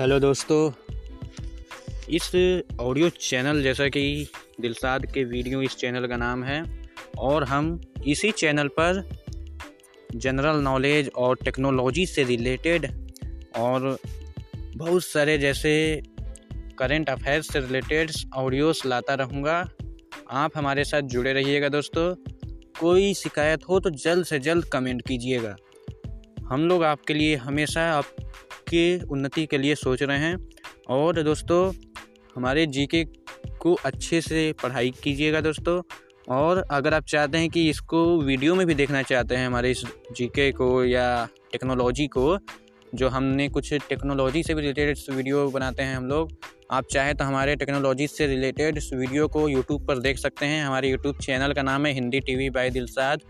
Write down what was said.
Hello दोस्तों। इस audio channel जैसा कि दिलसाद के वीडियो इस चैनल का नाम है, और हम इसी चैनल पर जनरल नॉलेज और टेक्नोलॉजी से रिलेटेड और बहुत सारे जैसे करंट अफेयर्स से रिलेटेड ऑडियोस लाता रहूँगा। आप हमारे साथ जुड़े रहिएगा दोस्तों। कोई शिकायत हो तो जल्द से जल्द कमेंट कीजिएगा। हम लोग आपके लिए हमेशा आपके उन्नति के लिए सोच रहे हैं। और दोस्तों, हमारे जीके को अच्छे से पढ़ाई कीजिएगा दोस्तों। और अगर आप चाहते हैं कि इसको वीडियो में भी देखना चाहते हैं हमारे इस जीके को या टेक्नोलॉजी को, जो हमने कुछ टेक्नोलॉजी से भी रिलेटेड वीडियो बनाते हैं हम लोग, आप चाहें तो हमारे टेक्नोलॉजी से रिलेटेड वीडियो को यूट्यूब पर देख सकते हैं। हमारे यूट्यूब चैनल का नाम है हिंदी टीवी बाय दिलसाद।